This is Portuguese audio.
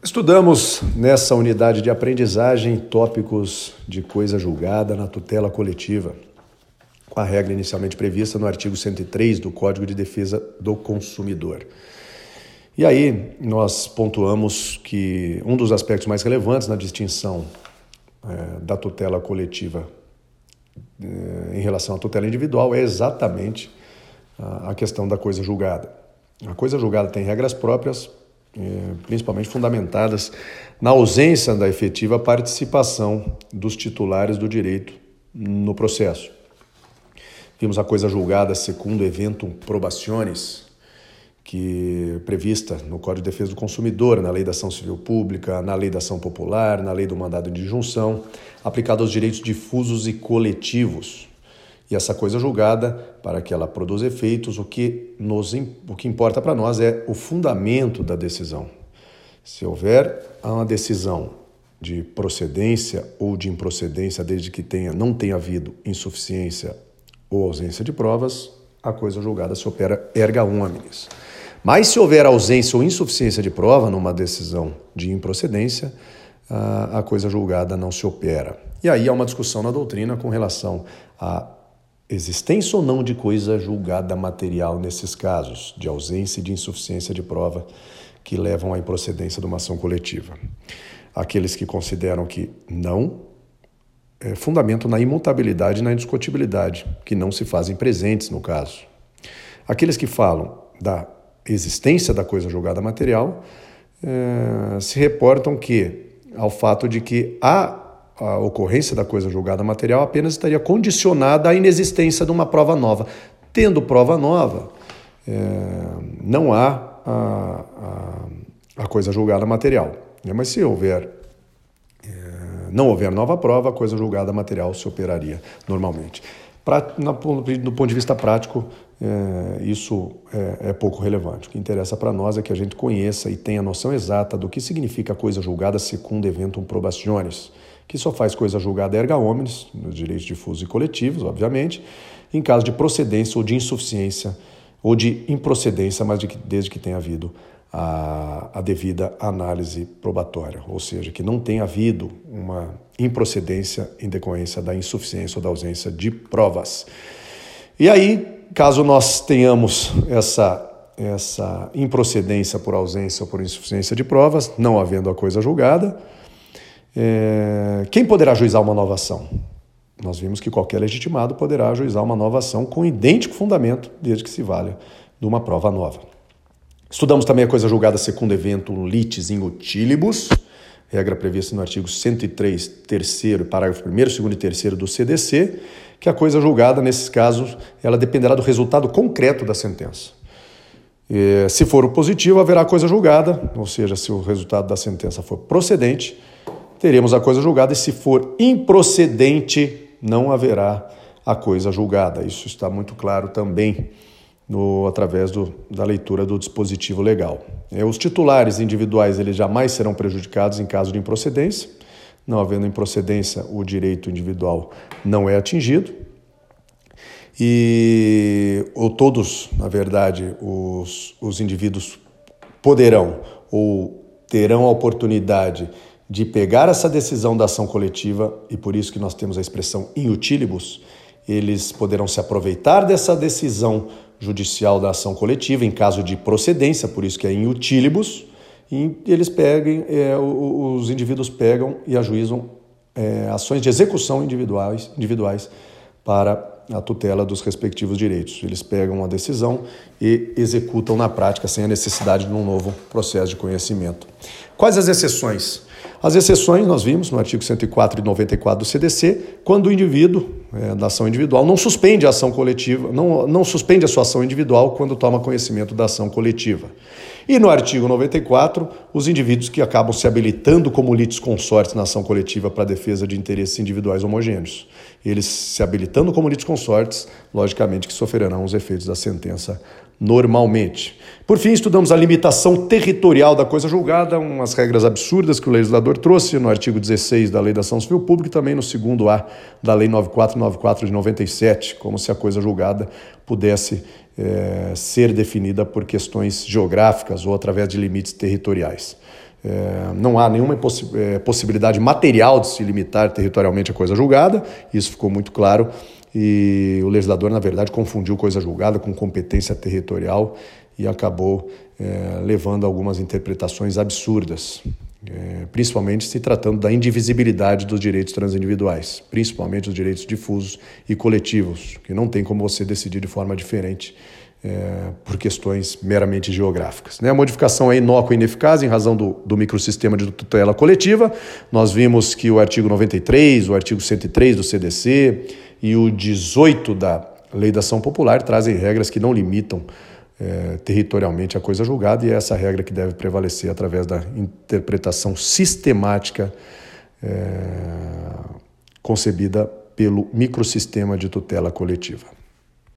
Estudamos nessa unidade de aprendizagem tópicos de coisa julgada na tutela coletiva, com a regra inicialmente prevista no artigo 103 do Código de Defesa do Consumidor. E aí nós pontuamos que um dos aspectos mais relevantes na distinção é, da tutela coletiva é, em relação à tutela individual é exatamente a, a questão da coisa julgada. A coisa julgada tem regras próprias principalmente fundamentadas na ausência da efetiva participação dos titulares do direito no processo. Vimos a coisa julgada segundo eventum probationis, que prevista no Código de Defesa do Consumidor, na Lei da Ação Civil Pública, na Lei da Ação Popular, na Lei do Mandado de Injunção, aplicada aos direitos difusos e coletivos, e essa coisa julgada, para que ela produza efeitos, o que, nos, o que importa para nós é o fundamento da decisão. Se houver uma decisão de procedência ou de improcedência, desde que tenha, não tenha havido insuficiência ou ausência de provas, a coisa julgada se opera erga omnes. Mas se houver ausência ou insuficiência de prova numa decisão de improcedência, a coisa julgada não se opera. E aí há uma discussão na doutrina com relação a existência ou não de coisa julgada material nesses casos, de ausência e de insuficiência de prova que levam à improcedência de uma ação coletiva. Aqueles que consideram que não, é fundamento na imutabilidade e na indiscutibilidade, que não se fazem presentes no caso. Aqueles que falam da existência da coisa julgada material é, se reportam que ao fato de que há a ocorrência da coisa julgada material apenas estaria condicionada à inexistência de uma prova nova. Tendo prova nova, é, não há a, a, a, coisa julgada material. Né? Mas se houver, é, não houver nova prova, a coisa julgada material se operaria normalmente. Do ponto de vista prático, é, isso é, é, pouco relevante. O que interessa para nós é que a gente conheça e tenha noção exata do que significa a coisa julgada segundo eventum probationis que só faz coisa julgada erga omnes, nos direitos difusos e coletivos, obviamente, em caso de procedência ou de insuficiência ou de improcedência, mas de que, desde que tenha havido a, a, devida análise probatória, ou seja, que não tenha havido uma improcedência em decorrência da insuficiência ou da ausência de provas. E aí, caso nós tenhamos essa essa improcedência por ausência ou por insuficiência de provas, não havendo a coisa julgada, é, quem poderá ajuizar uma nova ação? Nós vimos que qualquer legitimado poderá ajuizar uma nova ação com idêntico fundamento, desde que se valha de uma prova nova. Estudamos também a coisa julgada segundo evento litis in utilibus, regra prevista no artigo 103, terceiro, parágrafo 1 2 e 3 do CDC, que a coisa julgada, nesses casos, ela dependerá do resultado concreto da sentença. E, se for o positivo, haverá coisa julgada, ou seja, se o resultado da sentença for procedente, teremos a coisa julgada, e se for improcedente, não haverá a coisa julgada. Isso está muito claro também no, através do, da leitura do dispositivo legal. É, os titulares individuais eles jamais serão prejudicados em caso de improcedência. Não havendo improcedência, o direito individual não é atingido. E ou todos, na verdade, os, os indivíduos poderão ou terão a oportunidade de pegar essa decisão da ação coletiva, e por isso que nós temos a expressão in utilibus, eles poderão se aproveitar dessa decisão judicial da ação coletiva em caso de procedência, por isso que é in utilibus, e eles peguem, é, os indivíduos pegam e ajuizam é, ações de execução individuais, individuais para a tutela dos respectivos direitos. Eles pegam a decisão e executam na prática sem a necessidade de um novo processo de conhecimento. Quais as exceções? As exceções nós vimos no artigo 104 e 94 do CDC, quando o indivíduo é, da ação individual não suspende a ação coletiva, não, não suspende a sua ação individual quando toma conhecimento da ação coletiva. E no artigo 94, os indivíduos que acabam se habilitando como litisconsortes na ação coletiva para defesa de interesses individuais homogêneos. Eles se habilitando como litisconsortes, logicamente que sofrerão os efeitos da sentença normalmente. Por fim, estudamos a limitação territorial da coisa julgada, umas regras absurdas que o legislador trouxe no artigo 16 da Lei da Ação Civil Pública e também no segundo A da Lei 9494 de 97, como se a coisa julgada pudesse é, ser definida por questões geográficas ou através de limites territoriais. É, não há nenhuma possi é, possibilidade material de se limitar territorialmente a coisa julgada, isso ficou muito claro, e o legislador, na verdade, confundiu coisa julgada com competência territorial e acabou é, levando algumas interpretações absurdas, é, principalmente se tratando da indivisibilidade dos direitos transindividuais, principalmente os direitos difusos e coletivos, que não tem como você decidir de forma diferente é, por questões meramente geográficas. Né? A modificação é inócua e ineficaz em razão do, do microsistema de tutela coletiva. Nós vimos que o artigo 93, o artigo 103 do CDC e o 18 da Lei da Ação Popular trazem regras que não limitam é, territorialmente a coisa julgada e é essa regra que deve prevalecer através da interpretação sistemática é, concebida pelo microsistema de tutela coletiva.